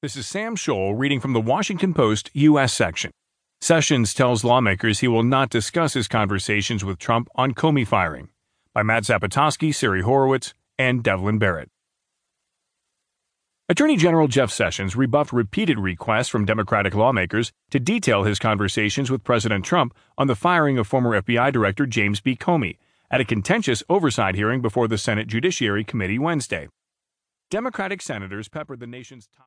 This is Sam Scholl reading from the Washington Post U.S. section. Sessions tells lawmakers he will not discuss his conversations with Trump on Comey firing. By Matt Zapotosky, Sari Horwitz, and Devlin Barrett. Attorney General Jeff Sessions rebuffed repeated requests from Democratic lawmakers to detail his conversations with President Trump on the firing of former FBI Director James B. Comey at a contentious oversight hearing before the Senate Judiciary Committee Wednesday. Democratic senators peppered the nation's top